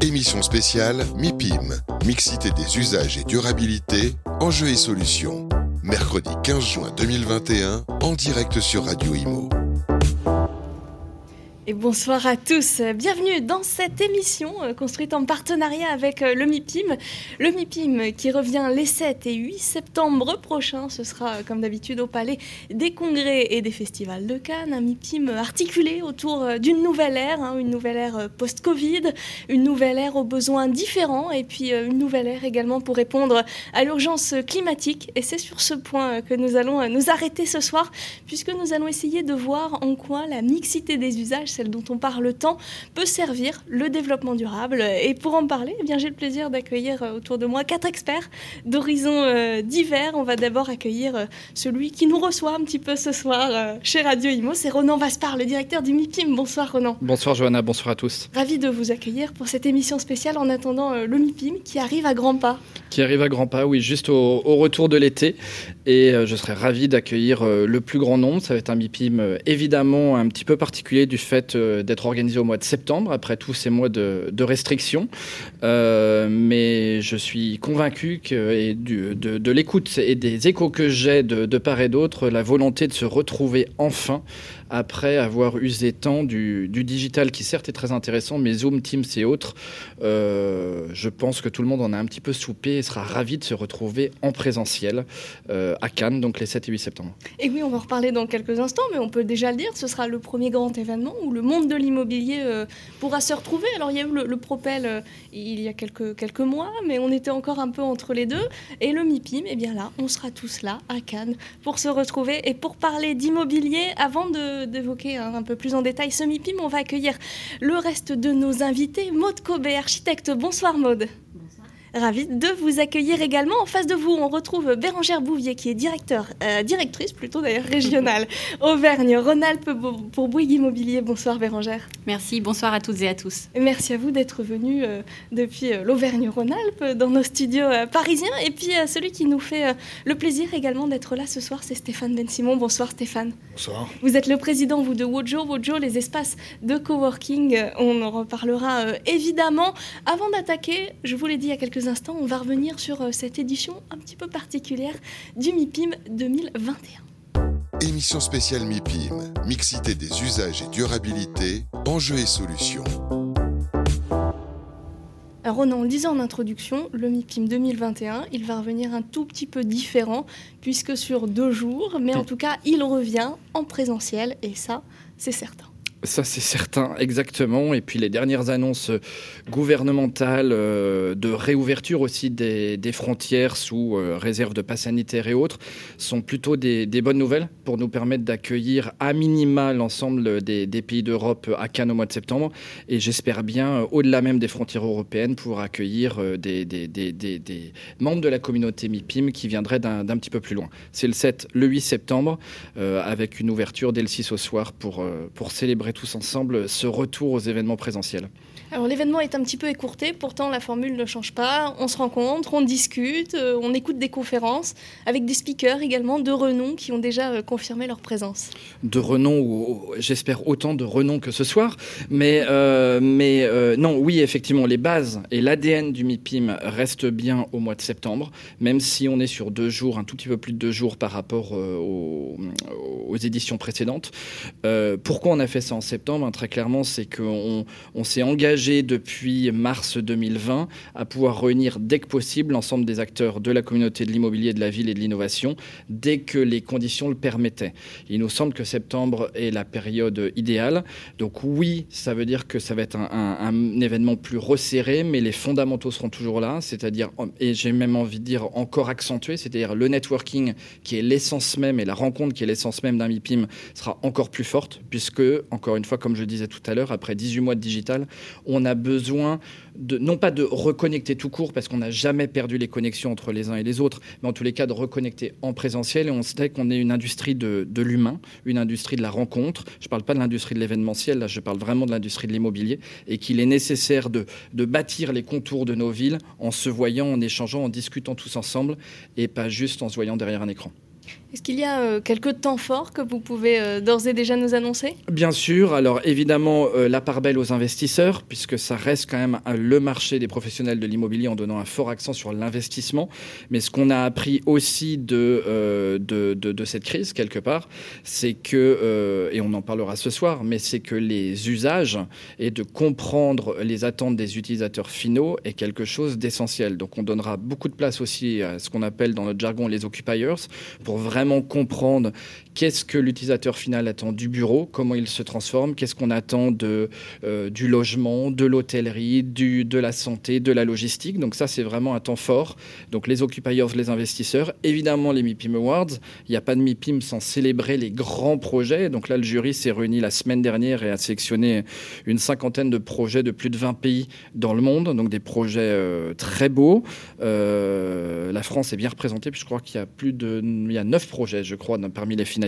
Émission spéciale MIPIM, mixité des usages et durabilité, enjeux et solutions. Mercredi 15 juin 2021, en direct sur Radio Imo. Bonsoir à tous. Bienvenue dans cette émission euh, construite en partenariat avec euh, le MIPIM. Le MIPIM qui revient les 7 et 8 septembre prochains. Ce sera, euh, comme d'habitude, au Palais des Congrès et des Festivals de Cannes. Un MIPIM articulé autour d'une nouvelle ère, hein, une nouvelle ère post-Covid, une nouvelle ère aux besoins différents et puis une nouvelle ère également pour répondre à l'urgence climatique. Et c'est sur ce point que nous allons nous arrêter ce soir, puisque nous allons essayer de voir en quoi la mixité des usages celle dont on parle tant, peut servir le développement durable. Et pour en parler, eh bien, j'ai le plaisir d'accueillir euh, autour de moi quatre experts d'horizons euh, divers. On va d'abord accueillir euh, celui qui nous reçoit un petit peu ce soir chez Radio Imo, c'est Ronan Vaspar, le directeur du MIPIM. Bonsoir Ronan. Bonsoir Johanna, bonsoir à tous. Ravi de vous accueillir pour cette émission spéciale en attendant le MIPIM qui arrive à grands pas. Qui arrive à grands pas, oui, juste au, au retour de l'été. Et je serais ravi d'accueillir le plus grand nombre. Ça va être un MIPIM évidemment un petit peu particulier du fait euh, d'être organisé au mois de septembre, après tous ces mois de, restrictions. Euh, mais je suis convaincu que, de, l'écoute et des échos que j'ai de, part et d'autre, la volonté de se retrouver enfin après avoir usé tant du, digital qui certes est très intéressant, mais Zoom, Teams et autres, euh, je pense que tout le monde en a un petit peu soupé et sera ravi de se retrouver en présentiel à Cannes, donc les 7 et 8 septembre. Et oui, on va en reparler dans quelques instants, mais on peut déjà le dire, ce sera le premier grand événement où le monde de l'immobilier euh, pourra se retrouver. Alors il y a eu le, Propel il y a quelques, quelques mois, mais on était encore un peu entre les deux. Et le MIPIM, eh bien là, on sera tous là à Cannes pour se retrouver et pour parler d'immobilier avant d'évoquer un, peu plus en détail ce MIPIM, on va accueillir le reste de nos invités. Maude Cobé, architecte. Bonsoir Maude. Ravie de vous accueillir également. En face de vous, on retrouve Bérangère Bouvier, qui est directeur, euh, directrice plutôt d'ailleurs régionale Auvergne-Rhône-Alpes pour Bouygues Immobilier. Bonsoir Bérangère. Merci, bonsoir à toutes et à tous. merci à vous d'être venu euh, depuis euh, l'Auvergne-Rhône-Alpes dans nos studios parisiens. Et puis celui qui nous fait le plaisir également d'être là ce soir, c'est Stéphane Ben Simon. Bonsoir Stéphane. Bonsoir. Vous êtes le président, vous, de Wojo. Wojo, les espaces de coworking, on en reparlera évidemment. Avant d'attaquer, je vous l'ai dit il y a quelques instants, on va revenir sur euh, cette édition un petit peu particulière du MIPIM 2021. Émission spéciale MIPIM, mixité des usages et durabilité, enjeux et solutions. Alors Ronan, on le disait en introduction, le MIPIM 2021, il va revenir un tout petit peu différent, puisque sur deux jours, mais en tout cas, il revient en présentiel, et ça, c'est certain. Ça, c'est certain, exactement. Et puis les dernières annonces gouvernementales euh, de réouverture aussi des, frontières sous euh, réserve de pass sanitaire et autres sont plutôt des, bonnes nouvelles pour nous permettre d'accueillir à minima l'ensemble des, pays d'Europe à Cannes au mois de septembre. Et j'espère bien, euh, au-delà même des frontières européennes, pour accueillir des, membres de la communauté MIPIM qui viendraient d'un petit peu plus loin. C'est le 7, le 8 septembre, avec une ouverture dès le 6 au soir pour célébrer tous ensemble ce retour aux événements présentiels alors l'événement est un petit peu écourté, pourtant la formule ne change pas. On se rencontre, on discute, euh, on écoute des conférences avec des speakers également de renom qui ont déjà euh, confirmé leur présence. De renom, j'espère autant de renom que ce soir. Mais, euh, non, oui, effectivement, les bases et l'ADN du MIPIM restent bien au mois de septembre, même si on est sur deux jours, un tout petit peu plus de deux jours par rapport aux, éditions précédentes. pourquoi on a fait ça en septembre? Très clairement, c'est qu'on on, s'est engagé depuis mars 2020 à pouvoir réunir dès que possible l'ensemble des acteurs de la communauté de l'immobilier, de la ville et de l'innovation, dès que les conditions le permettaient. Il nous semble que septembre est la période idéale. Donc oui, ça veut dire que ça va être un, événement plus resserré, mais les fondamentaux seront toujours là, c'est-à-dire, et j'ai même envie de dire encore accentué, c'est-à-dire le networking qui est l'essence même et la rencontre qui est l'essence même d'un MIPIM sera encore plus forte, puisque, encore une fois, comme je disais tout à l'heure, après 18 mois de digital, on a besoin de, non pas de reconnecter tout court, parce qu'on n'a jamais perdu les connexions entre les uns et les autres, mais en tous les cas de reconnecter en présentiel. Et on sait qu'on est une industrie de, l'humain, une industrie de la rencontre. Je ne parle pas de l'industrie de l'événementiel, là je parle vraiment de l'industrie de l'immobilier, et qu'il est nécessaire de, de bâtir les contours de nos villes en se voyant, en échangeant, en discutant tous ensemble, et pas juste en se voyant derrière un écran. Est-ce qu'il y a euh, quelques temps forts que vous pouvez euh, d'ores et déjà nous annoncer? Bien sûr. Alors évidemment, euh, la part belle aux investisseurs, puisque ça reste quand même le marché des professionnels de l'immobilier en donnant un fort accent sur l'investissement. Mais ce qu'on a appris aussi de, de, de, cette crise, quelque part, c'est que, et on en parlera ce soir, mais c'est que les usages et de comprendre les attentes des utilisateurs finaux est quelque chose d'essentiel. Donc on donnera beaucoup de place aussi à ce qu'on appelle dans notre jargon les occupiers pour vraiment comprendre qu'est-ce que l'utilisateur final attend du bureau, comment il se transforme, qu'est-ce qu'on attend euh, du logement, de l'hôtellerie, de la santé, de la logistique? Donc ça, c'est vraiment un temps fort. Donc les occupiers, les investisseurs, évidemment les MIPIM Awards. Il n'y a pas de MIPIM sans célébrer les grands projets. Donc là, le jury s'est réuni la semaine dernière et a sélectionné une cinquantaine de projets de plus de 20 pays dans le monde. Donc des projets euh, très beaux. Euh, la France est bien représentée, puis je crois qu'il y a plus de, il y a 9 projets, je crois, parmi les finalistes.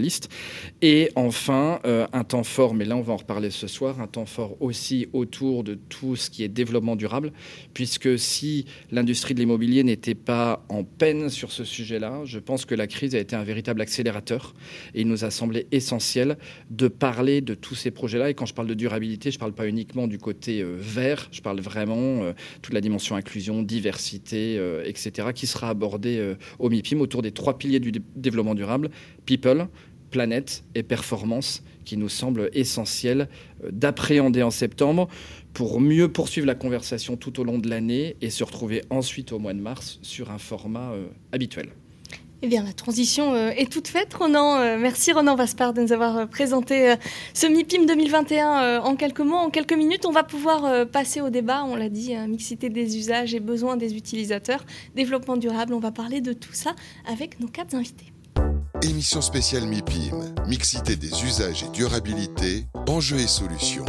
Et enfin, euh, un temps fort, mais là on va en reparler ce soir, un temps fort aussi autour de tout ce qui est développement durable, puisque si l'industrie de l'immobilier n'était pas en peine sur ce sujet-là, je pense que la crise a été un véritable accélérateur. Et il nous a semblé essentiel de parler de tous ces projets-là. Et quand je parle de durabilité, je ne parle pas uniquement du côté euh, vert, je parle vraiment euh, toute la dimension inclusion, diversité, etc., qui sera abordée au MIPIM autour des trois piliers du développement durable, people, planète et performance, qui nous semble essentiel euh, d'appréhender en septembre pour mieux poursuivre la conversation tout au long de l'année et se retrouver ensuite au mois de mars sur un format euh, habituel. Eh bien, la transition euh, est toute faite, Ronan. merci, Ronan Vaspard, de nous avoir présenté ce MIPIM 2021 en quelques mots, en quelques minutes. On va pouvoir passer au débat. On l'a dit, hein, mixité des usages et besoins des utilisateurs, développement durable. On va parler de tout ça avec nos quatre invités. Émission spéciale MIPIM, mixité des usages et durabilité, enjeux et solutions.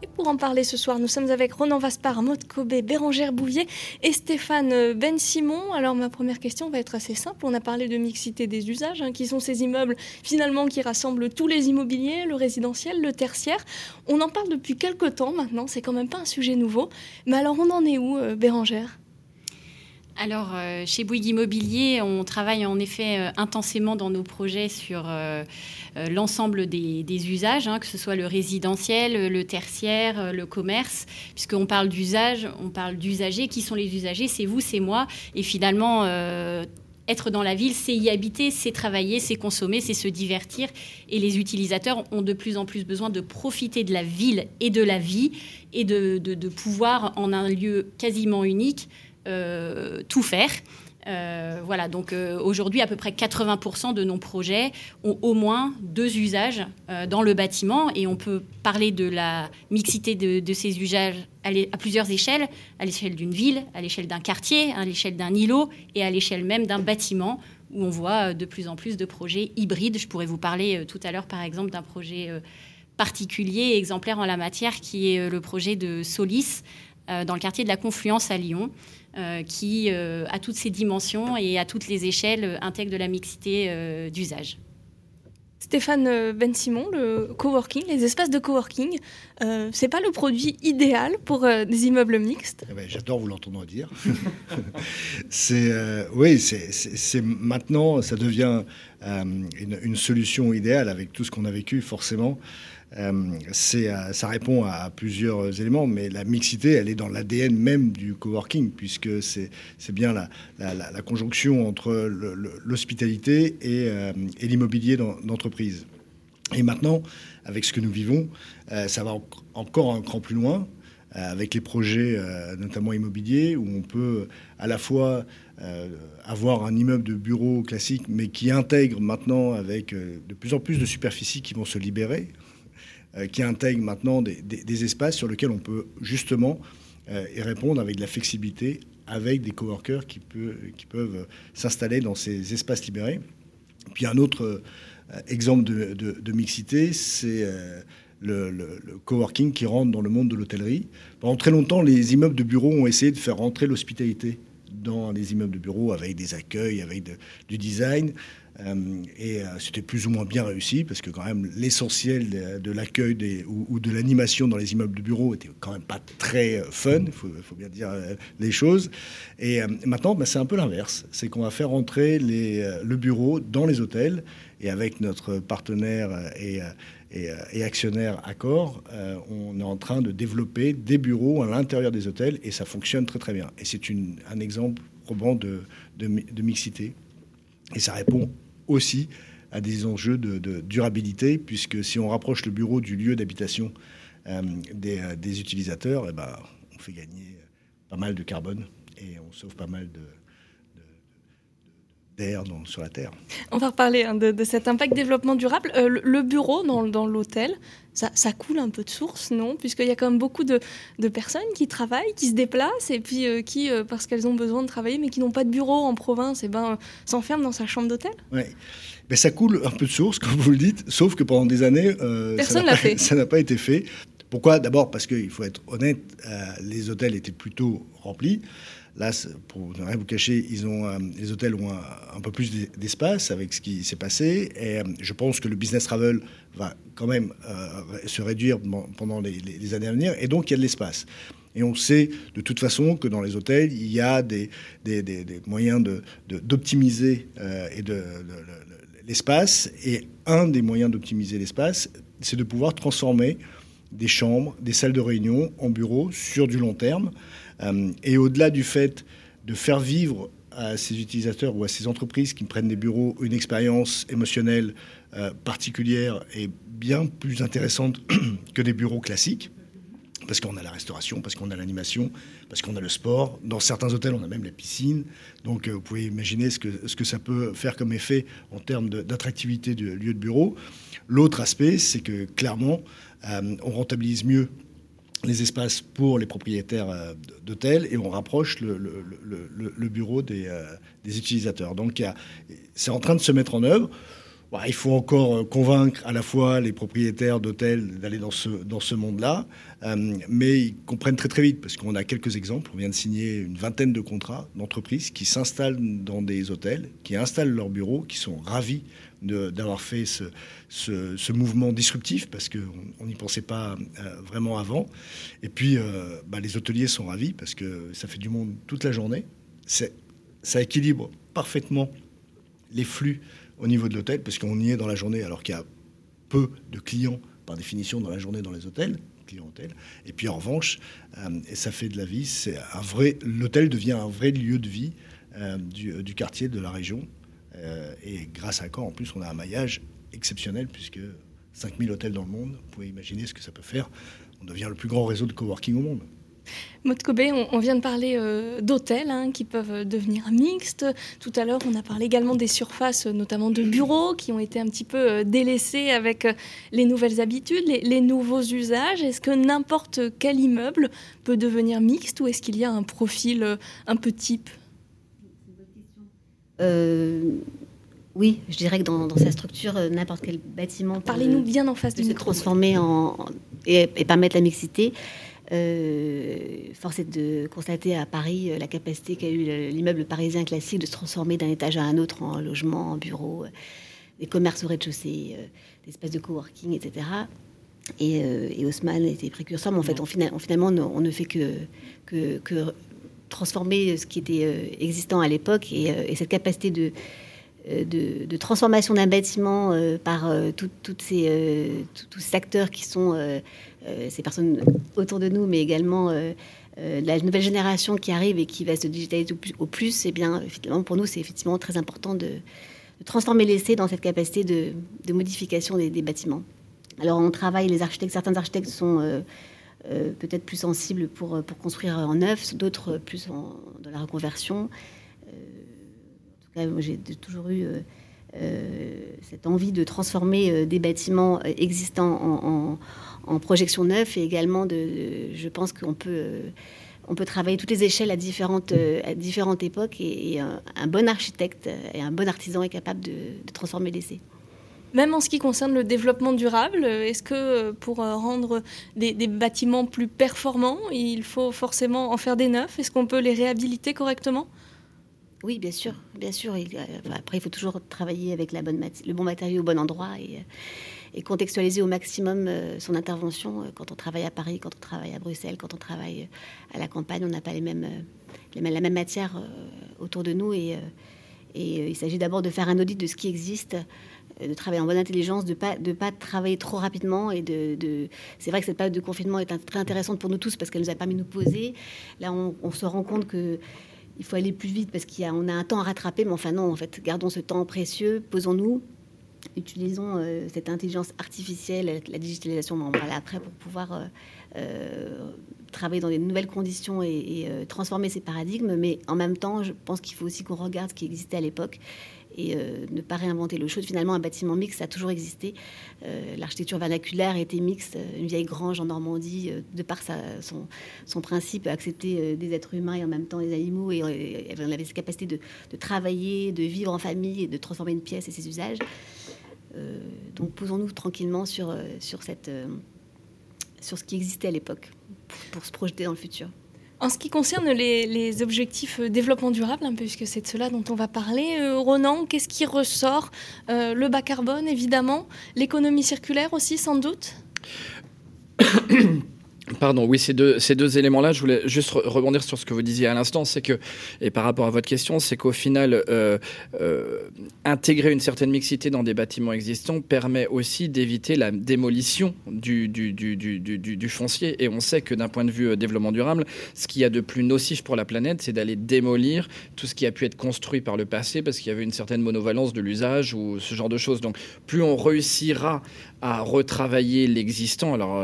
Et pour en parler ce soir, nous sommes avec Ronan Vaspar, Maud Cobé, Bérangère Bouvier et Stéphane Ben Simon. Alors ma première question va être assez simple. On a parlé de mixité des usages, hein, qui sont ces immeubles finalement qui rassemblent tous les immobiliers, le résidentiel, le tertiaire. On en parle depuis quelques temps maintenant, c'est quand même pas un sujet nouveau. Mais alors on en est où, euh, Bérangère? Alors, euh, chez Bouygues Immobilier, on travaille en effet euh, intensément dans nos projets sur euh, l'ensemble des, usages, hein, que ce soit le résidentiel, le tertiaire, le commerce, puisqu'on parle d'usage, on parle d'usagers. Qui sont les usagers? C'est vous, c'est moi. Et finalement, être dans la ville, c'est y habiter, c'est travailler, c'est consommer, c'est se divertir. Et les utilisateurs ont de plus en plus besoin de profiter de la ville et de la vie et de pouvoir, en un lieu quasiment unique, tout faire. Euh, voilà, donc euh, aujourd'hui, à peu près 80% de nos projets ont au moins deux usages dans le bâtiment et on peut parler de la mixité de, ces usages à, à, plusieurs échelles, à l'échelle d'une ville, à l'échelle d'un quartier, à l'échelle d'un îlot et à l'échelle même d'un bâtiment où on voit de plus en plus de projets hybrides. Je pourrais vous parler tout à l'heure, par exemple, d'un projet particulier, exemplaire en la matière, qui est le projet de Solis dans le quartier de la Confluence à Lyon. Euh, qui, euh, à toutes ses dimensions et à toutes les échelles, euh, intègre de la mixité d'usage. Stéphane Ben Simon, le coworking, les espaces de coworking, euh, c'est pas le produit idéal pour des immeubles mixtes? Eh ben, j'adore vous l'entendre dire. c'est oui, c'est maintenant, ça devient une, une, solution idéale avec tout ce qu'on a vécu forcément. Euh, euh, ça répond à, plusieurs éléments, mais la mixité, elle est dans l'ADN même du coworking, puisque c'est bien la, conjonction entre l'hospitalité euh, et, l'immobilier d'entreprise. Et maintenant, avec ce que nous vivons, ça va encore un cran plus loin avec les projets, notamment immobiliers, où on peut à la fois avoir un immeuble de bureau classique, mais qui intègre maintenant avec de plus en plus de superficies qui vont se libérer. Euh, qui intègre maintenant des, espaces sur lesquels on peut justement euh, y répondre avec de la flexibilité, avec des coworkers qui, peuvent s'installer dans ces espaces libérés. Puis un autre euh, exemple de, mixité, c'est le, le, coworking qui rentre dans le monde de l'hôtellerie. Pendant très longtemps, les immeubles de bureaux ont essayé de faire rentrer l'hospitalité dans les immeubles de bureaux avec des accueils, avec du design. Euh, et euh, c'était plus ou moins bien réussi parce que quand même l'essentiel de, l'accueil ou, de l'animation dans les immeubles de bureaux était quand même pas très fun, il faut, bien dire les choses. Et maintenant, bah, c'est un peu l'inverse. C'est qu'on va faire entrer le bureau dans les hôtels et avec notre partenaire et, et, actionnaire Accor, on est en train de développer des bureaux à l'intérieur des hôtels et ça fonctionne très très bien. Et c'est un exemple probant de, mixité. Et ça répond aussi à des enjeux de, durabilité, puisque si on rapproche le bureau du lieu d'habitation euh, euh, des, utilisateurs, eh ben, on fait gagner pas mal de carbone et on sauve pas mal de, d'air sur la Terre. On va reparler hein, de, cet impact développement durable. Euh, le, bureau dans, dans l'hôtel, ça, ça, coule un peu de source, non? Puisqu'il y a quand même beaucoup de, de, personnes qui travaillent, qui se déplacent, et puis euh, qui, euh, parce qu'elles ont besoin de travailler, mais qui n'ont pas de bureau en province, et eh ben, s'enferment dans sa chambre d'hôtel Oui. Mais ça coule un peu de source, comme vous le dites, sauf que pendant des années, Personne ça n'a pas été fait. Pourquoi? D'abord parce qu'il faut être honnête, les hôtels étaient plutôt remplis. Là, pour ne rien vous cacher, ils ont, euh, les hôtels ont un, peu plus d'espace avec ce qui s'est passé. Et euh, je pense que le business travel va quand même euh, se réduire pendant les, années à venir. Et donc, il y a de l'espace. Et on sait de toute façon que dans les hôtels, il y a des, moyens d'optimiser l'espace. Et un des moyens d'optimiser l'espace, c'est de pouvoir transformer des chambres, des salles de réunion en bureaux sur du long terme. Euh, et au-delà du fait de faire vivre à ces utilisateurs ou à ces entreprises qui prennent des bureaux une expérience émotionnelle euh, particulière et bien plus intéressante que des bureaux classiques, parce qu'on a la restauration, parce qu'on a l'animation, parce qu'on a le sport. Dans certains hôtels, on a même la piscine. Donc, euh, vous pouvez imaginer ce que, ce que ça peut faire comme effet en termes d'attractivité du lieu de bureau. L'autre aspect, c'est que clairement, on rentabilise mieux les espaces pour les propriétaires euh, d'hôtels et on rapproche le, bureau euh, des, utilisateurs. Donc c'est en train de se mettre en œuvre. il faut encore euh, convaincre à la fois les propriétaires d'hôtels d'aller dans ce, dans ce monde-là, mais ils comprennent très très vite parce qu'on a quelques exemples. On vient de signer une vingtaine de contrats d'entreprises qui s'installent dans des hôtels, qui installent leurs bureaux, qui sont ravis d'avoir fait ce, ce, mouvement disruptif parce qu'on n'y pensait pas euh, vraiment avant. Et puis, euh, bah, les hôteliers sont ravis parce que ça fait du monde toute la journée. Ça équilibre parfaitement les flux au niveau de l'hôtel parce qu'on y est dans la journée alors qu'il y a peu de clients par définition dans la journée dans les hôtels clientèle. Et puis en revanche, euh, et ça fait de la vie, c'est un vrai. L'hôtel devient un vrai lieu de vie du, du, quartier, de la région. Euh, et grâce à Caen, en plus, on a un maillage exceptionnel, puisque 5000 hôtels dans le monde, vous pouvez imaginer ce que ça peut faire. On devient le plus grand réseau de coworking au monde. Maud Kobe, on, vient de parler euh, d'hôtels hein, qui peuvent devenir mixtes. Tout à l'heure, on a parlé également des surfaces, notamment de bureaux, qui ont été un petit peu euh, délaissées avec les nouvelles habitudes, les, les nouveaux usages. Est-ce que n'importe quel immeuble peut devenir mixte ou est-ce qu'il y a un profil un peu type? Euh, oui, je dirais que dans, sa structure, euh, n'importe quel bâtiment. Parlez-nous bien en face de se transformer en, et, permettre la mixité. Euh, force est de constater à Paris la capacité qu'a eu l'immeuble parisien classique de se transformer d'un étage à un autre en logement, en bureau, des commerces au rez-de-chaussée, des espaces de coworking, etc. Et, et Haussmann était précurseur, mais en fait, on, finalement, on ne fait que, transformer ce qui était euh, existant à l'époque et, euh, cette capacité de, euh, de, transformation d'un bâtiment par toutes ces, tous ces acteurs qui sont ces personnes autour de nous, mais également la nouvelle génération qui arrive et qui va se digitaliser au plus, et eh bien, effectivement, pour nous, c'est effectivement très important de, transformer l'essai dans cette capacité de, modification des, bâtiments. Alors, on travaille, les architectes, certains architectes sont euh, peut-être plus sensibles pour, pour construire en neuf, d'autres plus en, dans la reconversion. Euh, en j'ai toujours eu euh, cette envie de transformer des bâtiments existants en, en, projection neuve et également de, je pense qu'on peut on peut travailler toutes les échelles à différentes, à différentes époques et, un, bon architecte et un bon artisan est capable de, de transformer l'essai. Même en ce qui concerne le développement durable, est-ce que euh, pour euh, rendre des, bâtiments plus performants, il faut forcément en faire des neufs? Est-ce qu'on peut les réhabiliter correctement? Oui, bien sûr, bien sûr. après, il faut toujours travailler avec la bonne le bon matériau au bon endroit et, et contextualiser au maximum son intervention. Quand on travaille à Paris, quand on travaille à Bruxelles, quand on travaille à la campagne, on n'a pas les mêmes, la même matière autour de nous et, il s'agit d'abord de faire un audit de ce qui existe euh, de travailler en bonne intelligence, de ne pas, de pas travailler trop rapidement. Et de, C'est vrai que cette période de confinement est très intéressante pour nous tous parce qu'elle nous a permis de nous poser. Là, on, se rend compte que il faut aller plus vite parce qu'on a, un temps à rattraper, mais enfin non, en fait, gardons ce temps précieux, posons-nous, utilisons euh, cette intelligence artificielle, la digitalisation, on en après, pour pouvoir euh, travailler dans des nouvelles conditions et, transformer ces paradigmes. Mais en même temps, je pense qu'il faut aussi qu'on regarde ce qui existait à l'époque et euh, ne pas réinventer le chose. Finalement, un bâtiment mixte a toujours existé. Euh, l'architecture vernaculaire était mixte. Une vieille grange en Normandie, euh, de par son, son, principe, accepter des êtres humains et en même temps les animaux. Et, on avait cette capacité de, travailler, de vivre en famille et de transformer une pièce et ses usages. donc posons-nous tranquillement sur ce qui existait à l'époque pour se projeter dans le futur. En ce qui concerne les, objectifs euh, développement durable, hein, puisque c'est de cela dont on va parler, euh, Ronan, qu'est-ce qui ressort euh, Le bas carbone, évidemment, l'économie circulaire aussi, sans doute? Pardon, oui, ces deux, éléments-là, je voulais juste rebondir sur ce que vous disiez à l'instant, c'est que, et par rapport à votre question, c'est qu'au final, euh, euh, intégrer une certaine mixité dans des bâtiments existants permet aussi d'éviter la démolition du, foncier. Et on sait que d'un point de vue euh, développement durable, ce qu'il y a de plus nocif pour la planète, c'est d'aller démolir tout ce qui a pu être construit par le passé parce qu'il y avait une certaine monovalence de l'usage ou ce genre de choses. Donc, plus on réussira à retravailler l'existant, alors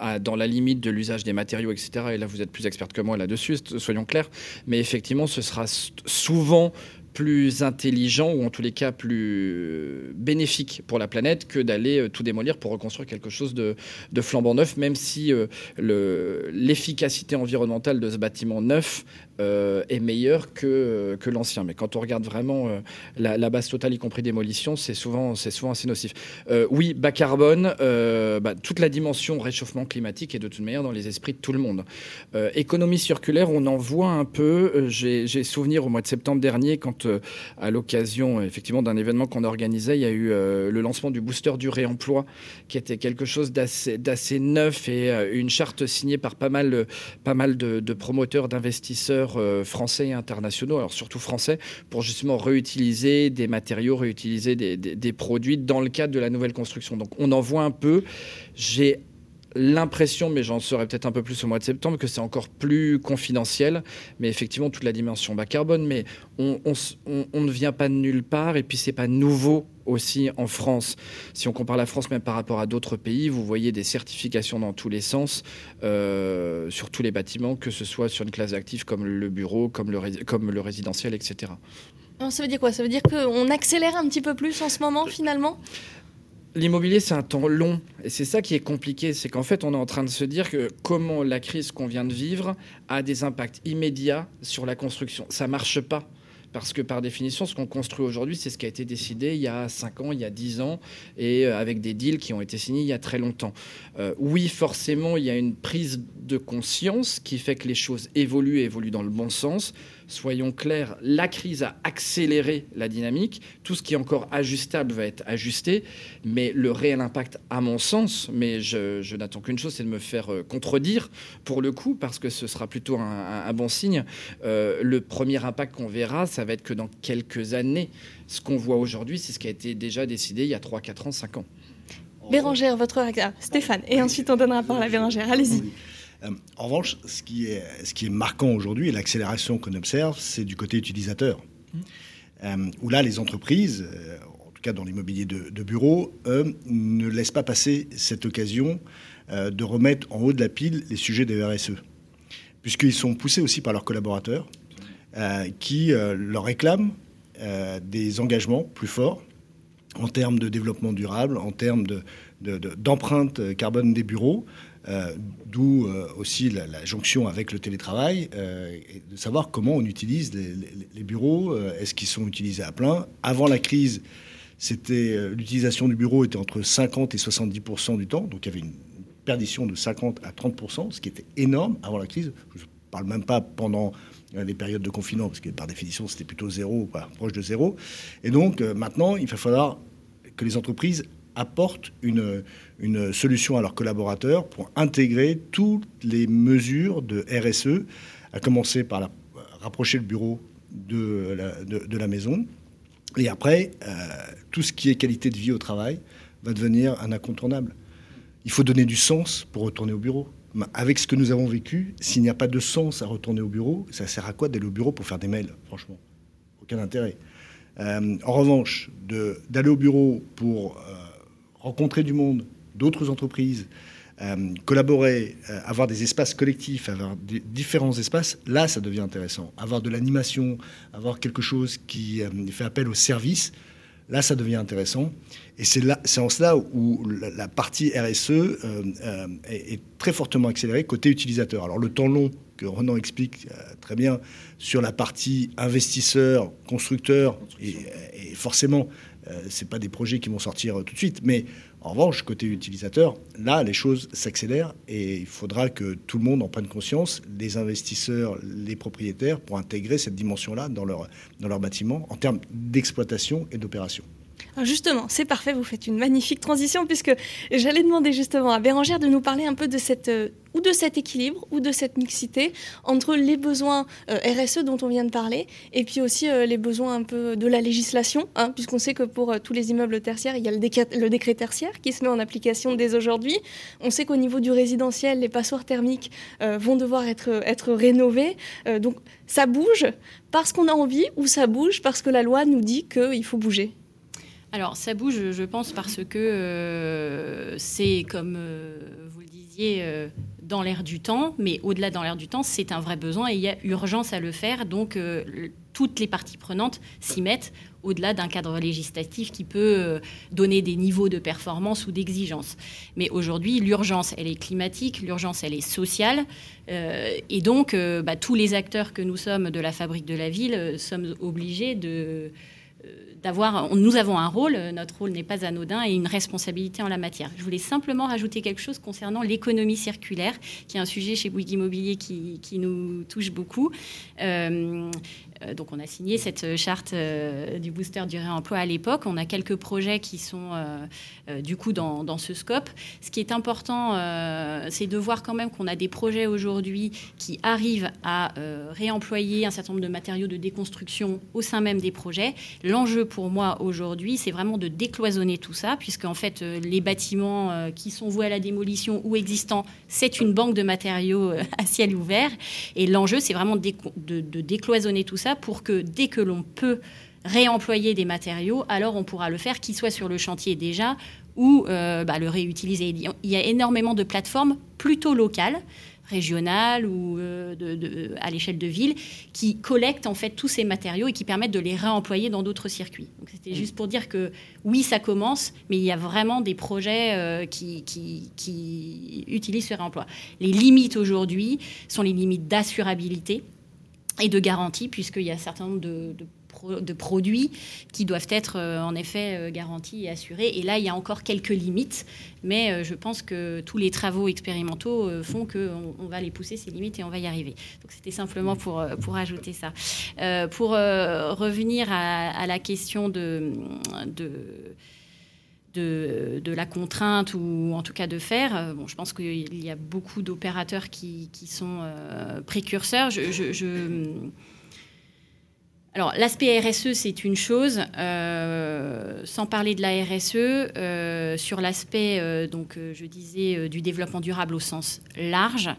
à, dans la limite de l'usage des matériaux, etc. Et là, vous êtes plus experte que moi là-dessus, soyons clairs. Mais effectivement, ce sera souvent plus intelligent ou en tous les cas plus bénéfique pour la planète que d'aller euh, tout démolir pour reconstruire quelque chose de, flambant neuf, même si euh, l'efficacité environnementale de ce bâtiment neuf euh, est meilleur que, euh, que l'ancien. Mais quand on regarde vraiment euh, la, base totale, y compris démolition, c'est souvent, souvent assez nocif. oui, bas carbone, bah, toute la dimension réchauffement climatique est de toute manière dans les esprits de tout le monde. économie circulaire, on en voit un peu. J'ai souvenir au mois de septembre dernier, quand à l'occasion effectivement d'un événement qu'on organisait, il y a eu le lancement du booster du réemploi, qui était quelque chose d'assez neuf et une charte signée par pas mal, pas mal de promoteurs, d'investisseurs euh, français et internationaux, alors surtout français, pour justement réutiliser des matériaux, réutiliser des, produits dans le cadre de la nouvelle construction. Donc on en voit un peu. J'ai l'impression, mais j'en saurai peut-être un peu plus au mois de septembre, que c'est encore plus confidentiel. Mais effectivement, toute la dimension bas carbone, mais on, ne vient pas de nulle part, et puis c'est pas nouveau aussi en France. Si on compare la France même par rapport à d'autres pays, vous voyez des certifications dans tous les sens euh, sur tous les bâtiments, que ce soit sur une classe active comme le bureau, comme le, comme le résidentiel, etc. ça veut dire quoi? Ça veut dire qu'on accélère un petit peu plus en ce moment finalement? L'immobilier, c'est un temps long. Et c'est ça qui est compliqué. C'est qu'en fait, on est en train de se dire que comment la crise qu'on vient de vivre a des impacts immédiats sur la construction. Ça marche pas. Parce que par définition, ce qu'on construit aujourd'hui, c'est ce qui a été décidé il y a 5 ans, il y a 10 ans, et euh, avec des deals qui ont été signés il y a très longtemps. Euh, oui, forcément, il y a une prise de conscience qui fait que les choses évoluent et évoluent dans le bon sens soyons clairs, la crise a accéléré la dynamique. Tout ce qui est encore ajustable va être ajusté. Mais le réel impact, à mon sens, mais je, n'attends qu'une chose, c'est de me faire euh, contredire pour le coup, parce que ce sera plutôt un, bon signe. Euh, le premier impact qu'on verra, ça va être que dans quelques années, ce qu'on voit aujourd'hui, c'est ce qui a été déjà décidé il y a 3, 4 ans, 5 ans. Bérangère, votre réaction. Stéphane, et ensuite on donnera la parole à Bérangère. Allez-y. Euh, en revanche, ce qui est, ce qui est marquant aujourd'hui, et l'accélération qu'on observe, c'est du côté utilisateur. Mmh. Euh, où là, les entreprises, euh, en tout cas dans l'immobilier de, de bureau, ne laissent pas passer cette occasion de remettre en haut de la pile les sujets des RSE. Puisqu'ils sont poussés aussi par leurs collaborateurs, qui leur réclament des engagements plus forts en termes de développement durable, en termes d'empreinte de, carbone des bureaux, d'où euh, aussi la, jonction avec le télétravail, euh, et de savoir comment on utilise les, bureaux, est-ce qu'ils sont utilisés à plein? Avant la crise, c'était l'utilisation du bureau était entre 50 et 70% du temps, donc il y avait une perdition de 50 à 30 ce qui était énorme avant la crise parle même pas pendant les périodes de confinement, parce que par définition, c'était plutôt zéro, proche de zéro. Et donc, maintenant, il va falloir que les entreprises apportent une, une solution à leurs collaborateurs pour intégrer toutes les mesures de RSE, à commencer par rapprocher le bureau de la, de, la maison. Et après, euh, tout ce qui est qualité de vie au travail va devenir un incontournable. Il faut donner du sens pour retourner au bureau. Avec ce que nous avons vécu, s'il n'y a pas de sens à retourner au bureau, ça sert à quoi d'aller au bureau pour faire des mails Franchement, aucun intérêt. Euh, en revanche, d'aller au bureau pour euh, rencontrer du monde, d'autres entreprises, euh, collaborer, avoir des espaces collectifs, avoir différents espaces, là, ça devient intéressant. Avoir de l'animation, avoir quelque chose qui fait appel au service, là, ça devient intéressant. Et c'est en cela où la, partie RSE est, est, très fortement accélérée côté utilisateur. Alors le temps long que Renan explique très bien sur la partie investisseur, constructeur, et, forcément, euh, ce pas des projets qui vont sortir tout de suite, mais en revanche, côté utilisateur, là, les choses s'accélèrent et il faudra que tout le monde en prenne conscience, les investisseurs, les propriétaires, pour intégrer cette dimension-là dans leur, dans leur bâtiment en termes d'exploitation et d'opération. Justement, c'est parfait, vous faites une magnifique transition puisque j'allais demander justement à Bérangère de nous parler un peu de cette euh, ou de cet équilibre ou de cette mixité entre les besoins euh, RSE dont on vient de parler et puis aussi euh, les besoins un peu de la législation, hein, puisqu'on sait que pour tous les immeubles tertiaires, il y a le décret, tertiaire qui se met en application dès aujourd'hui. On sait qu'au niveau du résidentiel, les passoires thermiques vont devoir être rénovées. donc ça bouge parce qu'on a envie ou ça bouge parce que la loi nous dit qu'il faut bouger alors ça bouge, je pense, parce que euh, c'est, comme euh, vous le disiez, euh, dans l'air du temps, mais au-delà dans l'air du temps, c'est un vrai besoin et il y a urgence à le faire. Donc toutes les parties prenantes s'y mettent au-delà d'un cadre législatif qui peut donner des niveaux de performance ou d'exigence. Mais aujourd'hui, l'urgence, elle est climatique, l'urgence, elle est sociale. et donc, bah, tous les acteurs que nous sommes de la fabrique de la ville sommes obligés de nous avons un rôle, notre rôle n'est pas anodin et une responsabilité en la matière. Je voulais simplement rajouter quelque chose concernant l'économie circulaire, qui est un sujet chez Bouygues Immobilier qui, nous touche beaucoup. Euh, euh, donc on a signé cette charte euh, du booster du réemploi à l'époque. On a quelques projets qui sont euh, du coup dans, ce scope. Ce qui est important, c'est de voir quand même qu'on a des projets aujourd'hui qui arrivent à réemployer un certain nombre de matériaux de déconstruction au sein même des projets. L'enjeu pour moi aujourd'hui, c'est vraiment de décloisonner tout ça, puisque en fait les bâtiments qui sont voués à la démolition ou existants, c'est une banque de matériaux à ciel ouvert. Et l'enjeu, c'est vraiment de décloisonner tout ça pour que dès que l'on peut réemployer des matériaux, alors on pourra le faire, qu'ils soient sur le chantier déjà ou euh, bah, le réutiliser. Il y a énormément de plateformes plutôt locales régionales ou euh, de, à l'échelle de ville qui collectent en fait tous ces matériaux et qui permettent de les réemployer dans d'autres circuits. Donc c'était mmh. juste pour dire que oui, ça commence, mais il y a vraiment des projets euh, qui, qui, qui, utilisent ce réemploi. Les limites aujourd'hui sont les limites d'assurabilité et de garantie, puisqu'il y a un certain nombre de, produits qui doivent être euh, en effet euh, garantis et assurés. Et là, il y a encore quelques limites, mais euh, je pense que tous les travaux expérimentaux font qu'on on va les pousser, ces limites, et on va y arriver. Donc c'était simplement pour, pour ajouter ça. pour revenir à, la question de de, la contrainte ou en tout cas de faire. Euh, bon, je pense qu'il y a beaucoup d'opérateurs qui, sont euh, précurseurs. je, alors, l'aspect RSE, c'est une chose. Euh, sans parler de la RSE, euh, sur l'aspect, euh, donc, je disais, du développement durable au sens large,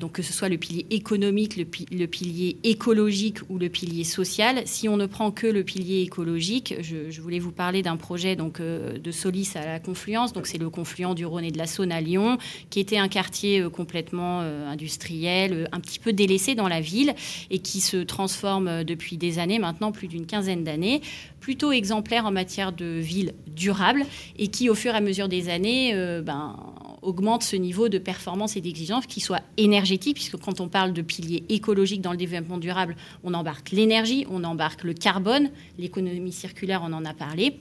donc que ce soit le pilier économique, le, pilier écologique ou le pilier social. Si on ne prend que le pilier écologique, je, voulais vous parler d'un projet de Solis à la Confluence. Donc, c'est le confluent du Rhône et de la Saône à Lyon, qui était un quartier complètement industriel, un petit peu délaissé dans la ville et qui se transforme depuis des années maintenant plus d'une quinzaine d'années, plutôt exemplaire en matière de ville durable et qui, au fur et à mesure des années, euh, ben, augmente ce niveau de performance et d'exigence qui soit énergétique, puisque quand on parle de piliers écologiques dans le développement durable, on embarque l'énergie, on embarque le carbone, l'économie circulaire, on en a parlé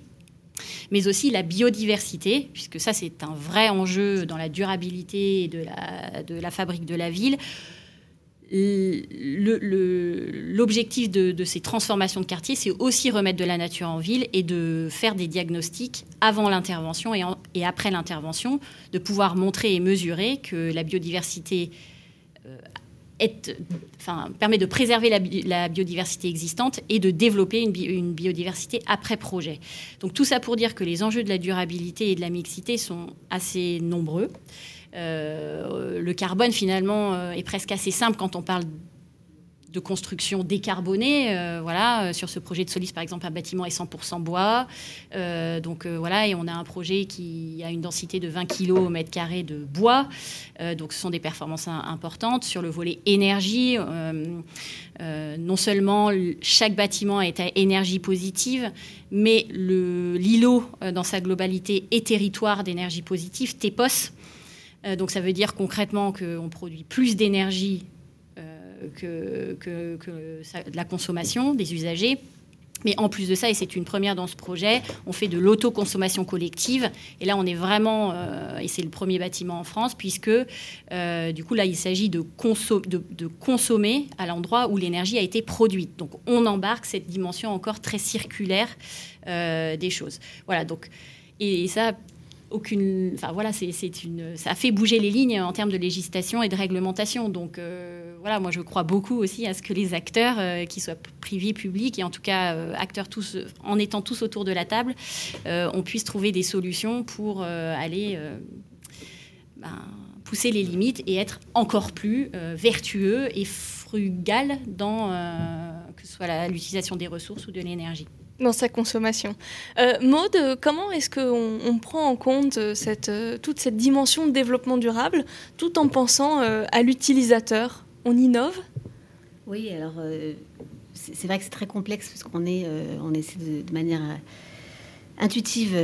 mais aussi la biodiversité, puisque ça c'est un vrai enjeu dans la durabilité de la, de la fabrique de la ville l'objectif de, ces transformations de quartier, c'est aussi remettre de la nature en ville et de faire des diagnostics avant l'intervention et, après l'intervention, de pouvoir montrer et mesurer que la biodiversité euh, permet de préserver la, biodiversité existante et de développer une, biodiversité après projet. Donc tout ça pour dire que les enjeux de la durabilité et de la mixité sont assez nombreux. Euh, le carbone, finalement, euh, est presque assez simple quand on parle de construction décarbonée. Euh, voilà, sur ce projet de Solis, par exemple, un bâtiment est 100% bois. donc voilà, et on a un projet qui a une densité de 20 kg au mètre carré de bois. donc ce sont des performances importantes. Sur le volet énergie, non seulement chaque bâtiment est à énergie positive, mais l'îlot dans sa globalité est territoire d'énergie positive, TEPOS. Euh, donc ça veut dire concrètement qu'on produit plus d'énergie euh, que, de la consommation des usagers. Mais en plus de ça, et c'est une première dans ce projet, on fait de l'autoconsommation collective. Et là, on est vraiment, euh, et c'est le premier bâtiment en France, puisque du coup, là, il s'agit de, de, consommer à l'endroit où l'énergie a été produite. Donc, on embarque cette dimension encore très circulaire des choses. Voilà, donc, et ça, aucune. Enfin voilà, c'est une. Ça fait bouger les lignes en termes de législation et de réglementation. Donc euh, voilà, moi je crois beaucoup aussi à ce que les acteurs, euh, qu'ils soient privés, publics, et en tout cas euh, acteurs tous, en étant tous autour de la table, on puisse trouver des solutions pour aller. Ben, pousser les limites et être encore plus vertueux et frugal dans que ce soit l'utilisation des ressources ou de l'énergie dans sa consommation. Euh, Maude, comment est-ce qu'on on prend en compte euh, euh, toute cette dimension de développement durable tout en pensant euh, à l'utilisateur? On innove? Oui, alors c'est vrai que c'est très complexe parce qu'on est, on essaie de, manière intuitive,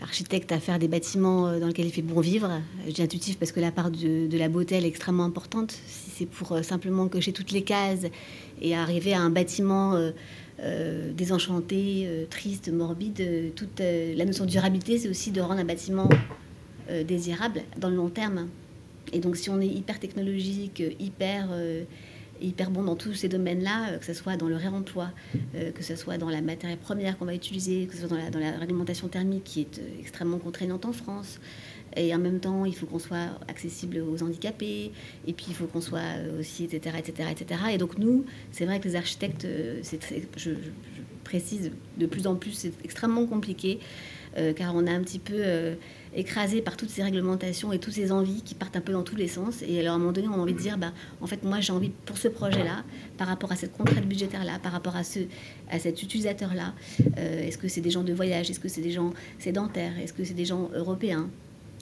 architecte, à faire des bâtiments dans lesquels il fait bon vivre. Je dis intuitif parce que la part de, de la beauté elle est extrêmement importante. Si c'est pour simplement cocher toutes les cases et arriver à un bâtiment euh, désenchanté, euh, triste, morbide. Euh, toute la notion de durabilité, c'est aussi de rendre un bâtiment désirable dans le long terme. Et donc, si on est hyper technologique, hyper bon dans tous ces domaines-là, que ce soit dans le réemploi, que ce soit dans la matière première qu'on va utiliser, que ce soit dans la, réglementation thermique qui est extrêmement contraignante en France. Et en même temps, il faut qu'on soit accessible aux handicapés, et puis il faut qu'on soit aussi, etc., etc., etc. Et donc nous, c'est vrai que les architectes, euh, je, précise de plus en plus, c'est extrêmement compliqué, euh, car on a un petit peu euh, écrasé par toutes ces réglementations et toutes ces envies qui partent un peu dans tous les sens. Et alors à un moment donné, on a envie de dire, bah, en fait, moi j'ai envie pour ce projet-là, par rapport à cette contrainte budgétaire-là, par rapport à, ce, à cet utilisateur-là, est-ce que c'est des gens de voyage, est-ce que c'est des gens sédentaires, est-ce que c'est des gens européens?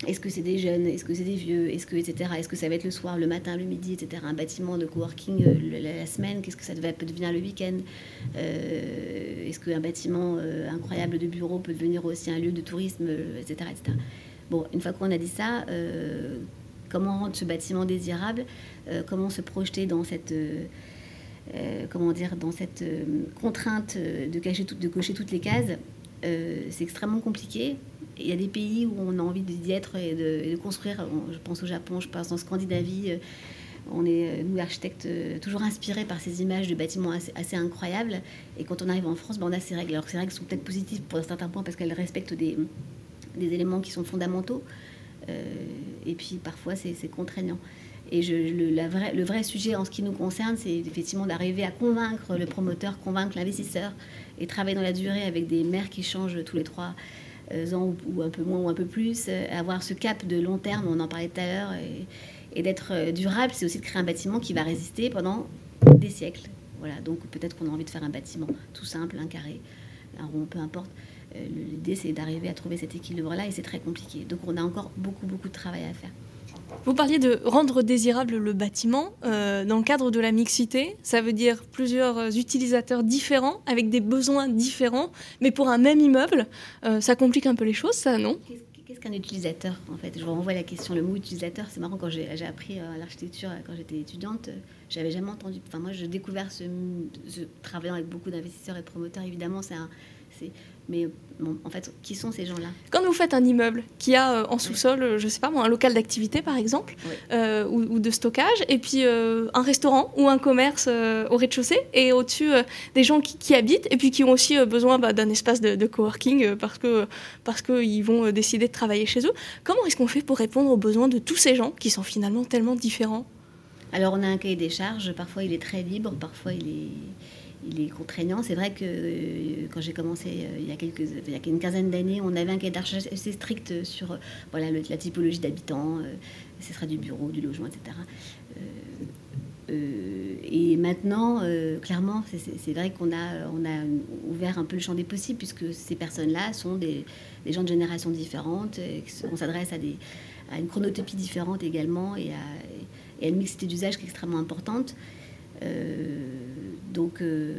Est-ce que c'est des jeunes? Est-ce que c'est des vieux? Est-ce que etc. Est-ce que ça va être le soir, le matin, le midi, etc. Un bâtiment de coworking euh, la, semaine Qu'est-ce que ça peut devenir le week-end? Euh, Est-ce qu'un bâtiment euh, incroyable de bureau peut devenir aussi un lieu de tourisme, etc., etc. Bon, une fois qu'on a dit ça, comment rendre ce bâtiment désirable? Comment se projeter dans cette comment dire dans cette contrainte de, cocher toutes les cases? C'est extrêmement compliqué il y a des pays où on a envie d'y être et de, construire. Je pense au Japon, je pense en Scandinavie. Euh, on est, euh, nous, architectes, euh, toujours inspirés par ces images de bâtiments assez, incroyables. Et quand on arrive en France, ben, on a ces règles. Alors, ces règles sont peut-être positives pour un certain point parce qu'elles respectent des, éléments qui sont fondamentaux. et puis, parfois, c'est contraignant. Et le, vrai sujet en ce qui nous concerne, c'est effectivement d'arriver à convaincre le promoteur, convaincre l'investisseur et travailler dans la durée avec des maires qui changent tous les trois ans ou, un peu moins ou un peu plus, euh, avoir ce cap de long terme, on en parlait tout à l'heure, et, d'être euh, durable, c'est aussi de créer un bâtiment qui va résister pendant des siècles. Voilà, donc peut-être qu'on a envie de faire un bâtiment tout simple, un carré, un rond, peu importe. L'idée, c'est d'arriver à trouver cet équilibre-là et c'est très compliqué. Donc on a encore beaucoup, beaucoup de travail à faire. Vous parliez de rendre désirable le bâtiment euh, dans le cadre de la mixité. Ça veut dire plusieurs utilisateurs différents avec des besoins différents, mais pour un même immeuble. Euh, ça complique un peu les choses, ça, non? Qu'est-ce qu'un utilisateur en fait? Je vous renvoie la question. Le mot utilisateur, c'est marrant quand j'ai appris euh, l'architecture quand j'étais étudiante. J'avais jamais entendu. Enfin, moi, j'ai découvert ce, ce, travaillant avec beaucoup d'investisseurs et promoteurs. Évidemment, c'est Mais en fait, qui sont ces gens-là? Quand vous faites un immeuble qui a euh, en sous-sol, euh, je ne sais pas moi, un local d'activité par exemple, euh, ou, de stockage, et puis un restaurant ou un commerce au rez-de-chaussée, et au-dessus des gens qui, habitent, et puis qui ont aussi besoin bah, d'un espace de, coworking parce que parce qu'ils vont décider de travailler chez eux. Comment est-ce qu'on fait pour répondre aux besoins de tous ces gens qui sont finalement tellement différents? Alors on a un cahier des charges, parfois il est très libre, parfois il est il est contraignant. C'est vrai que euh, quand j'ai commencé euh, il, y a quelques, il y a une quinzaine d'années, on avait un cahier d'arches assez strict sur euh, voilà, la typologie d'habitants, ce sera du bureau, du logement, etc. et maintenant, clairement, c'est vrai qu'on a, on a ouvert un peu le champ des possibles, puisque ces personnes-là sont des, gens de générations différentes, on s'adresse à, des, à une chronotopie différente également, et à, et à une mixité d'usage qui est extrêmement importante. Donc, euh,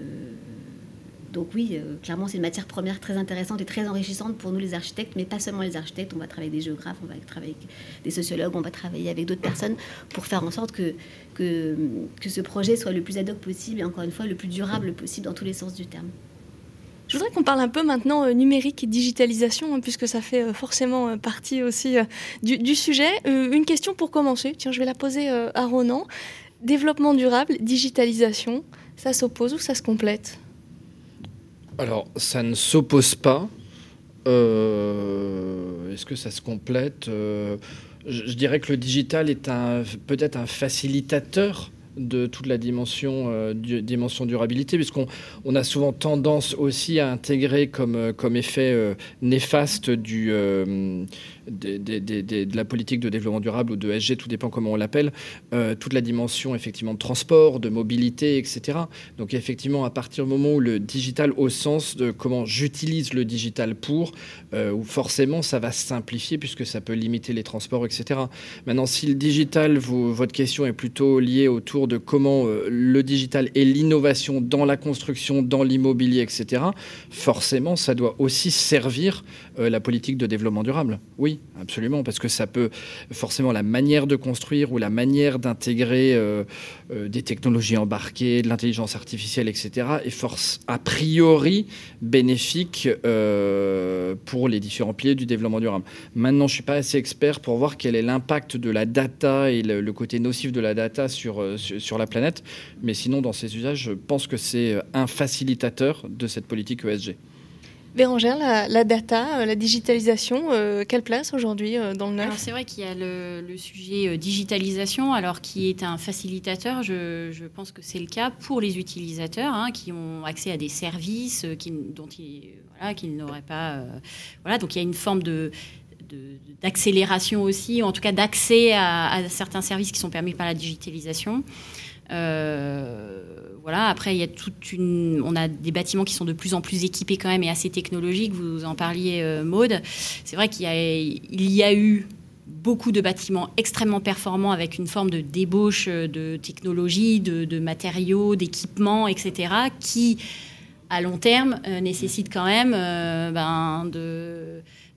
donc oui, euh, clairement, c'est une matière première très intéressante et très enrichissante pour nous les architectes, mais pas seulement les architectes. On va travailler avec des géographes, on va travailler avec des sociologues, on va travailler avec d'autres personnes pour faire en sorte que, que, que, ce projet soit le plus ad hoc possible et encore une fois le plus durable possible dans tous les sens du terme. Je voudrais qu'on parle un peu maintenant numérique et digitalisation, hein, puisque ça fait forcément partie aussi du, du, sujet. une question pour commencer, tiens, je vais la poser à Ronan. Développement durable, digitalisation, ça s'oppose ou ça se complète? Alors, ça ne s'oppose pas. Euh, est-ce que ça se complète? Euh, je, dirais que le digital est peut-être un facilitateur de toute la dimension, euh, dimension durabilité, puisqu'on on a souvent tendance aussi à intégrer comme, comme effet néfaste du, de la politique de développement durable ou de SG, tout dépend comment on l'appelle, euh, toute la dimension effectivement de transport, de mobilité, etc. Donc effectivement, à partir du moment où le digital, au sens de comment j'utilise le digital pour, euh, où forcément ça va simplifier puisque ça peut limiter les transports, etc. Maintenant, si le digital, votre question est plutôt liée autour de comment euh, le digital et l'innovation dans la construction, dans l'immobilier, etc., forcément, ça doit aussi servir la politique de développement durable. Oui, absolument, parce que ça peut forcément la manière de construire ou la manière d'intégrer euh, euh, des technologies embarquées, de l'intelligence artificielle, etc., est force a priori bénéfique euh, pour les différents piliers du développement durable. Maintenant, je suis pas assez expert pour voir quel est l'impact de la data et le, côté nocif de la data sur, sur, la planète, mais sinon, dans ces usages, je pense que c'est un facilitateur de cette politique ESG. Bérangère, la, data, euh, la digitalisation, euh, quelle place aujourd'hui euh, dans le neuf? C'est vrai qu'il y a le, sujet digitalisation, alors qui est un facilitateur, je, pense que c'est le cas pour les utilisateurs hein, qui ont accès à des services qui, dont ils, qu'ils n'auraient pas. voilà, donc il y a une forme d'accélération aussi, ou en tout cas d'accès à, certains services qui sont permis par la digitalisation. Après, il y a toute une, on a des bâtiments qui sont de plus en plus équipés quand même et assez technologiques. Vous en parliez, euh, Maude. C'est vrai qu'il y a, eu beaucoup de bâtiments extrêmement performants avec une forme de débauche de technologie, de, matériaux, d'équipements, etc., qui, à long terme, euh, nécessitent quand même ben,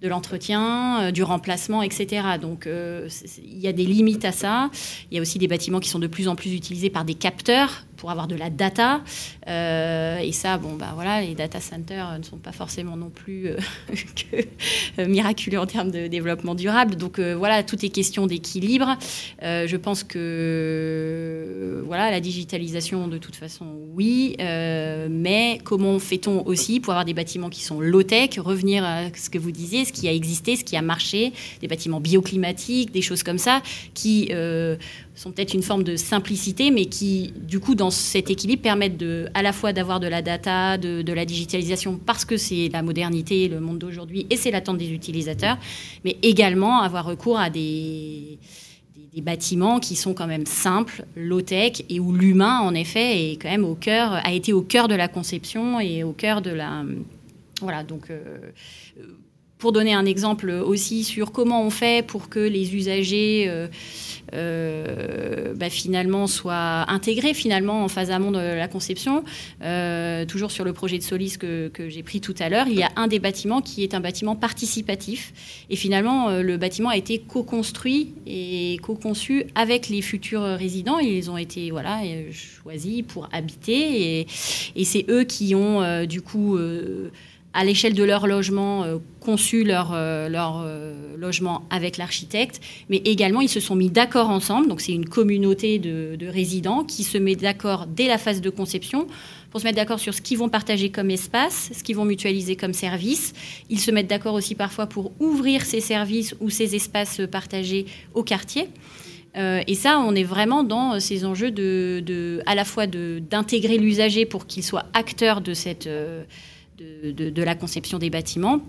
de l'entretien, euh, du remplacement, etc. Donc euh, il y a des limites à ça. Il y a aussi des bâtiments qui sont de plus en plus utilisés par des capteurs pour avoir de la data. Euh, et ça, bon, bah voilà, les data centers ne sont pas forcément non plus que, miraculeux en termes de développement durable. Donc voilà, tout est question d'équilibre. je pense que voilà, la digitalisation, de toute façon, oui. mais comment fait-on aussi pour avoir des bâtiments qui sont low-tech, revenir à ce que vous disiez, ce qui a existé, ce qui a marché, des bâtiments bioclimatiques, des choses comme ça, qui euh, sont peut-être une forme de simplicité, mais qui, du coup, dans cet équilibre, permettent de, à la fois d'avoir de la data, de, la digitalisation, parce que c'est la modernité, le monde d'aujourd'hui, et c'est l'attente des utilisateurs, mais également avoir recours à des bâtiments qui sont quand même simples, low-tech, et où l'humain, en effet, est quand même au cœur, a été au cœur de la conception et au cœur de la. Voilà, donc. Euh, pour donner un exemple aussi sur comment on fait pour que les usagers euh, euh, bah, finalement soient intégrés finalement en phase amont de la conception. Euh, toujours sur le projet de Solis que, j'ai pris tout à l'heure, il y a un des bâtiments qui est un bâtiment participatif. Et finalement, le bâtiment a été co-construit et co-conçu avec les futurs résidents. Ils ont été voilà, choisis pour habiter. Et, et c'est eux qui ont du coup à l'échelle de leur logement, conçu leur, leur logement avec l'architecte, mais également ils se sont mis d'accord ensemble, donc c'est une communauté de, de résidents qui se met d'accord dès la phase de conception pour se mettre d'accord sur ce qu'ils vont partager comme espace, ce qu'ils vont mutualiser comme service. Ils se mettent d'accord aussi parfois pour ouvrir ces services ou ces espaces partagés au quartier. Euh, et ça, on est vraiment dans ces enjeux de, à la fois d'intégrer l'usager pour qu'il soit acteur de, cette, euh, de, la conception des bâtiments,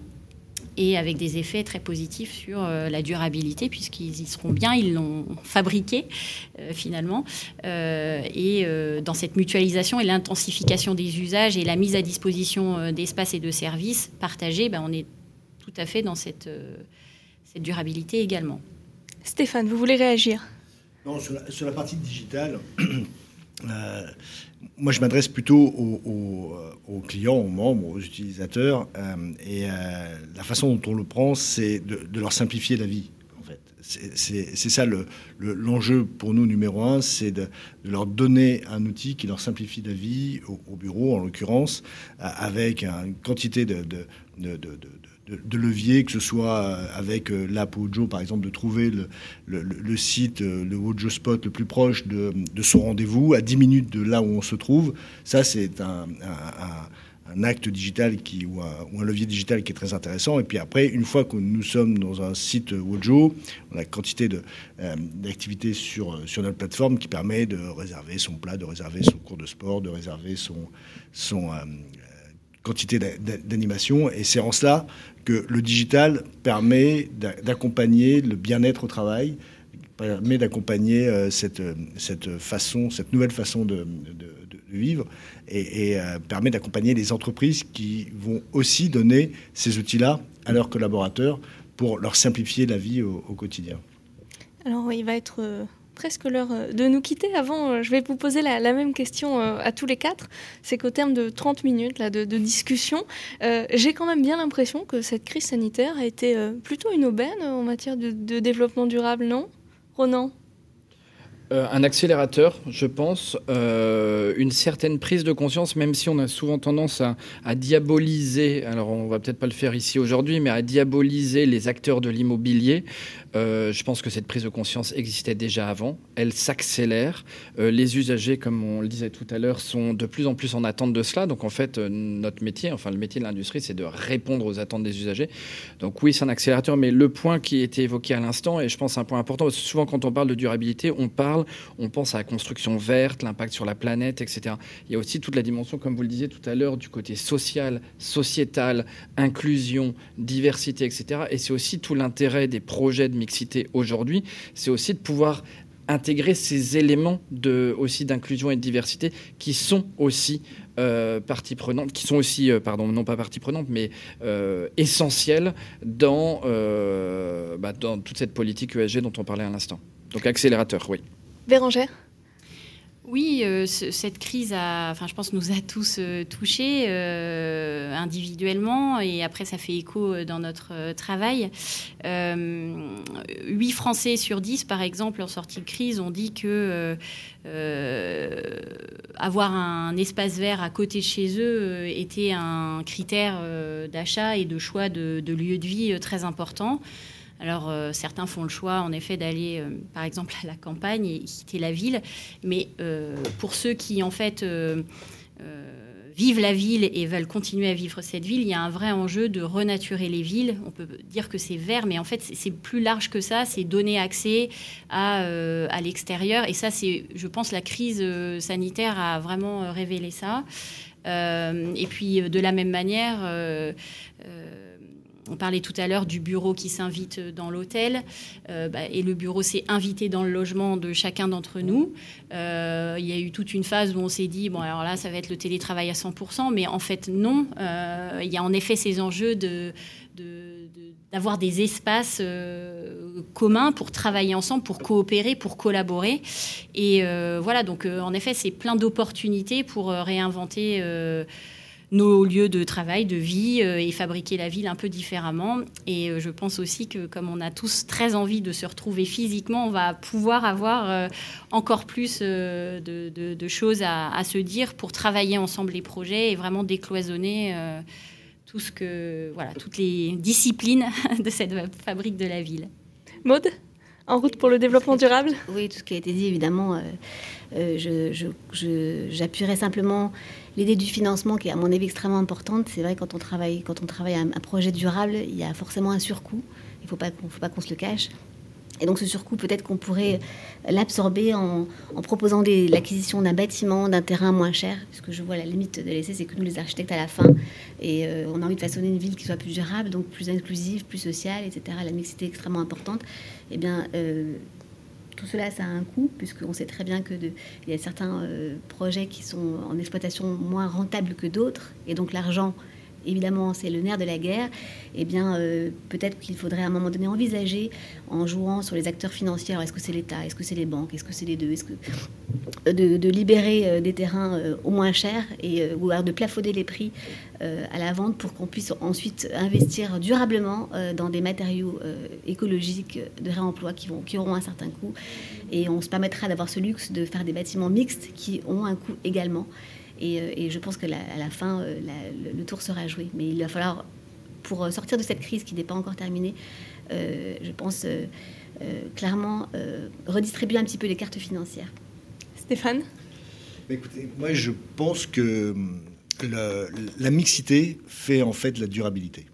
et avec des effets très positifs sur euh, la durabilité, puisqu'ils y seront bien, ils l'ont fabriqué euh, finalement. Euh, et dans cette mutualisation et l'intensification des usages et la mise à disposition d'espaces et de services partagés, ben, on est tout à fait dans cette, cette durabilité également. Stéphane, vous voulez réagir? Non, sur la, sur la partie digitale. moi, je m'adresse plutôt aux, clients, aux membres, aux utilisateurs. Euh, et euh, la façon dont on le prend, c'est de, leur simplifier la vie. En fait, c'est ça l'enjeu le, pour nous numéro un, c'est de, leur donner un outil qui leur simplifie la vie au, bureau, en l'occurrence, avec une quantité de de, levier, que ce soit euh, avec euh, l'app Wojo, par exemple, de trouver le, site, euh, le Wojo Spot le plus proche de, son rendez-vous, à 10 minutes de là où on se trouve. Ça, c'est un, acte digital qui, ou, un, levier digital qui est très intéressant. Et puis après, une fois que nous sommes dans un site Wojo, on a quantité d'activités sur, sur notre plateforme qui permet de réserver son plat, de réserver son cours de sport, de réserver son, son quantité d'animation. Et c'est en cela que le digital permet d'accompagner le bien-être au travail, permet d'accompagner euh, cette, cette nouvelle façon de, vivre et, euh, permet d'accompagner les entreprises qui vont aussi donner ces outils-là à leurs collaborateurs pour leur simplifier la vie au, au quotidien. Alors, il va être euh, presque l'heure euh, de nous quitter. Avant, euh, je vais vous poser la, même question euh, à tous les quatre. C'est qu'au terme de 30 minutes là, de, discussion, j'ai quand même bien l'impression que cette crise sanitaire a été plutôt une aubaine en matière de, développement durable, non? Ronan? Un accélérateur, je pense, une certaine prise de conscience, même si on a souvent tendance à, à diaboliser, alors on va peut-être pas le faire ici aujourd'hui, mais à diaboliser les acteurs de l'immobilier. Euh, je pense que cette prise de conscience existait déjà avant. Elle s'accélère. Euh, les usagers, comme on le disait tout à l'heure, sont de plus en plus en attente de cela. Donc en fait, euh, notre métier, enfin le métier de l'industrie, c'est de répondre aux attentes des usagers. Donc oui, c'est un accélérateur. Mais le point qui était évoqué à l'instant, et je pense un point important, parce que souvent quand on parle de durabilité, on parle, on pense à la construction verte, l'impact sur la planète, etc. Il y a aussi toute la dimension, comme vous le disiez tout à l'heure, du côté social, sociétal, inclusion, diversité, etc. Et c'est aussi tout l'intérêt des projets de mixité aujourd'hui, c'est aussi de pouvoir intégrer ces éléments de, aussi d'inclusion et de diversité qui sont aussi euh, partie prenante, qui sont aussi, euh, pardon, non pas partie prenante, mais euh, dans, euh, bah, dans toute cette politique ESG dont on parlait à l'instant. Donc accélérateur, oui. Bérangère? Oui, euh, cette crise, a, enfin, je pense, nous a tous euh, touchés euh, individuellement et après, ça fait écho dans notre travail. 8 Français sur 10, par exemple, en sortie de crise, ont dit que avoir un espace vert à côté de chez eux était un critère d'achat et de choix de, de lieu de vie très important. Alors euh, certains font le choix en effet d'aller euh, par exemple à la campagne et quitter la ville, mais euh, pour ceux qui en fait vivent la ville et veulent continuer à vivre cette ville, il y a un vrai enjeu de renaturer les villes. On peut dire que c'est vert, mais en fait c'est plus large que ça, c'est donner accès à, à l'extérieur. Et ça, c'est, je pense, la crise sanitaire a vraiment révélé ça. et puis de la même manière on parlait tout à l'heure du bureau qui s'invite dans l'hôtel, euh, bah, et le bureau s'est invité dans le logement de chacun d'entre nous. Euh, il y a eu toute une phase où on s'est dit, bon alors là, ça va être le télétravail à 100%, mais en fait non. Euh, il y a en effet ces enjeux d'avoir des espaces communs pour travailler ensemble, pour coopérer, pour collaborer. Et voilà, donc en effet, c'est plein d'opportunités pour réinventer nos lieux de travail, de vie euh, et fabriquer la ville un peu différemment. Et euh, je pense aussi que comme on a tous très envie de se retrouver physiquement, on va pouvoir avoir euh, encore plus de, choses à, se dire pour travailler ensemble les projets et vraiment décloisonner tout ce que, voilà, toutes les disciplines de cette fabrique de la ville. Maude? En route pour le développement durable? Oui, tout ce qui a été dit, évidemment. Euh, j'appuierai simplement l'idée du financement qui est à mon avis extrêmement importante. C'est vrai quand on travaille quand on travaille un, un, projet durable, il y a forcément un surcoût. Il ne faut pas qu'on se le cache. Et donc ce surcoût, peut-être qu'on pourrait l'absorber en, proposant l'acquisition d'un bâtiment, d'un terrain moins cher, puisque je vois la limite de l'essai, c'est que nous les architectes à la fin, et euh, on a envie de façonner une ville qui soit plus durable, donc plus inclusive, plus sociale, etc. La mixité est extrêmement importante. Eh bien, euh, tout cela, ça a un coût, puisqu'on sait très bien qu'il y a certains euh, projets qui sont en exploitation moins rentables que d'autres, et donc l'argent évidemment c'est le nerf de la guerre, eh bien euh, peut-être qu'il faudrait à un moment donné envisager, en jouant sur les acteurs financiers, est-ce que c'est l'État, est-ce que c'est les banques, est-ce que c'est les deux, euh, de, libérer euh, des terrains au moins chers et ou alors de plafonner les prix à la vente pour qu'on puisse ensuite investir durablement dans des matériaux écologiques de réemploi qui, vont, qui auront un certain coût et on se permettra d'avoir ce luxe de faire des bâtiments mixtes qui ont un coût également. Euh, et, je pense que la, à la fin, euh, le, tour sera joué. Mais il va falloir, pour sortir de cette crise qui n'est pas encore terminée, euh, je pense clairement redistribuer un petit peu les cartes financières. Stéphane? Écoutez, moi je pense que la mixité fait en fait la durabilité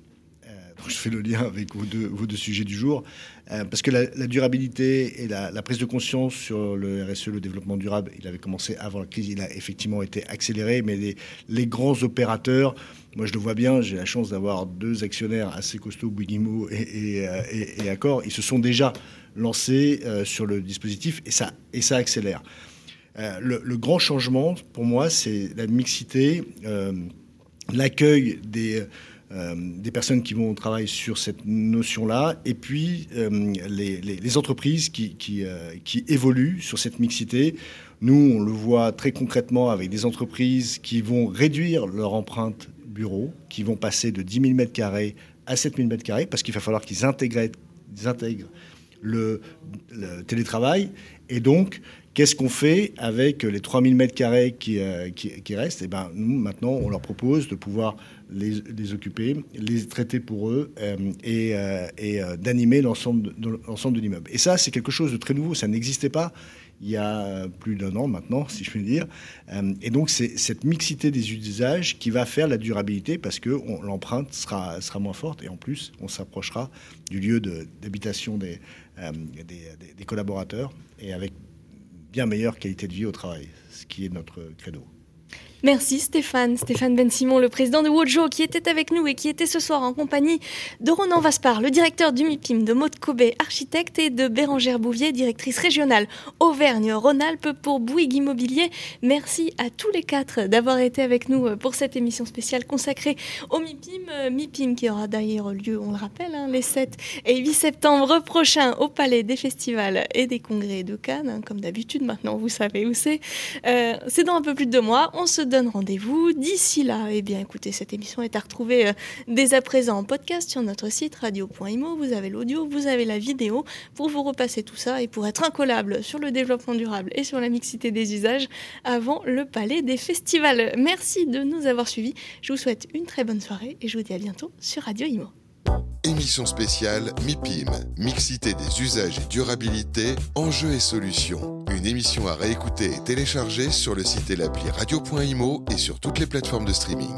je fais le lien avec vos deux, sujets du jour, euh, parce que la, durabilité et la, prise de conscience sur le RSE, le développement durable, il avait commencé avant la crise, il a effectivement été accéléré, mais les, grands opérateurs, moi je le vois bien, j'ai la chance d'avoir deux actionnaires assez costauds, Bouygues euh, et, et, Accor, ils se sont déjà lancés euh, sur le dispositif et ça, accélère. le, grand changement, pour moi, c'est la mixité, l'accueil des euh, des personnes qui vont travailler sur cette notion-là, et puis euh, les, entreprises qui, euh, qui, évoluent sur cette mixité. Nous, on le voit très concrètement avec des entreprises qui vont réduire leur empreinte bureau, qui vont passer de 10 000 m2 à 7 000 m2, parce qu'il va falloir qu'ils intègrent, le, télétravail. Et donc, Qu'est-ce qu'on fait avec les 3000 mètres carrés qui, qui, restent? Et eh ben, nous, maintenant, on leur propose de pouvoir les, occuper, les traiter pour eux euh, et, euh, euh, d'animer l'ensemble de, l'immeuble. Et ça, c'est quelque chose de très nouveau. Ça n'existait pas il y a plus d'un an maintenant, si je puis dire. et donc, c'est cette mixité des usages qui va faire la durabilité parce que l'empreinte sera, sera moins forte et en plus, on s'approchera du lieu d'habitation des, des collaborateurs et avec bien meilleure qualité de vie au travail, ce qui est notre credo. Merci Stéphane, Stéphane Ben Simon, le président de Wojo, qui était avec nous et qui était ce soir en compagnie de Ronan Vaspar, le directeur du MIPIM, de Maud Cobé, architecte, et de Bérangère Bouvier, directrice régionale Auvergne-Rhône-Alpes pour Bouygues Immobilier. Merci à tous les quatre d'avoir été avec nous pour cette émission spéciale consacrée au MIPIM. MIPIM qui aura d'ailleurs lieu, on le rappelle, hein, les 7 et 8 septembre prochains au Palais des Festivals et des Congrès de Cannes, hein, comme d'habitude maintenant, vous savez où c'est. Euh, c'est dans un peu plus de deux mois. On se donne rendez-vous. D'ici là, eh bien, écoutez, cette émission est à retrouver euh, dès à présent en podcast sur notre site radio.imo. Vous avez l'audio, vous avez la vidéo pour vous repasser tout ça et pour être incollable sur le développement durable et sur la mixité des usages avant le palais des festivals. Merci de nous avoir suivis. Je vous souhaite une très bonne soirée et je vous dis à bientôt sur Radio Imo. Émission spéciale MIPIM, Mixité des usages et durabilité, enjeux et solutions. Une émission à réécouter et télécharger sur le site et l'appli radio.imo et sur toutes les plateformes de streaming.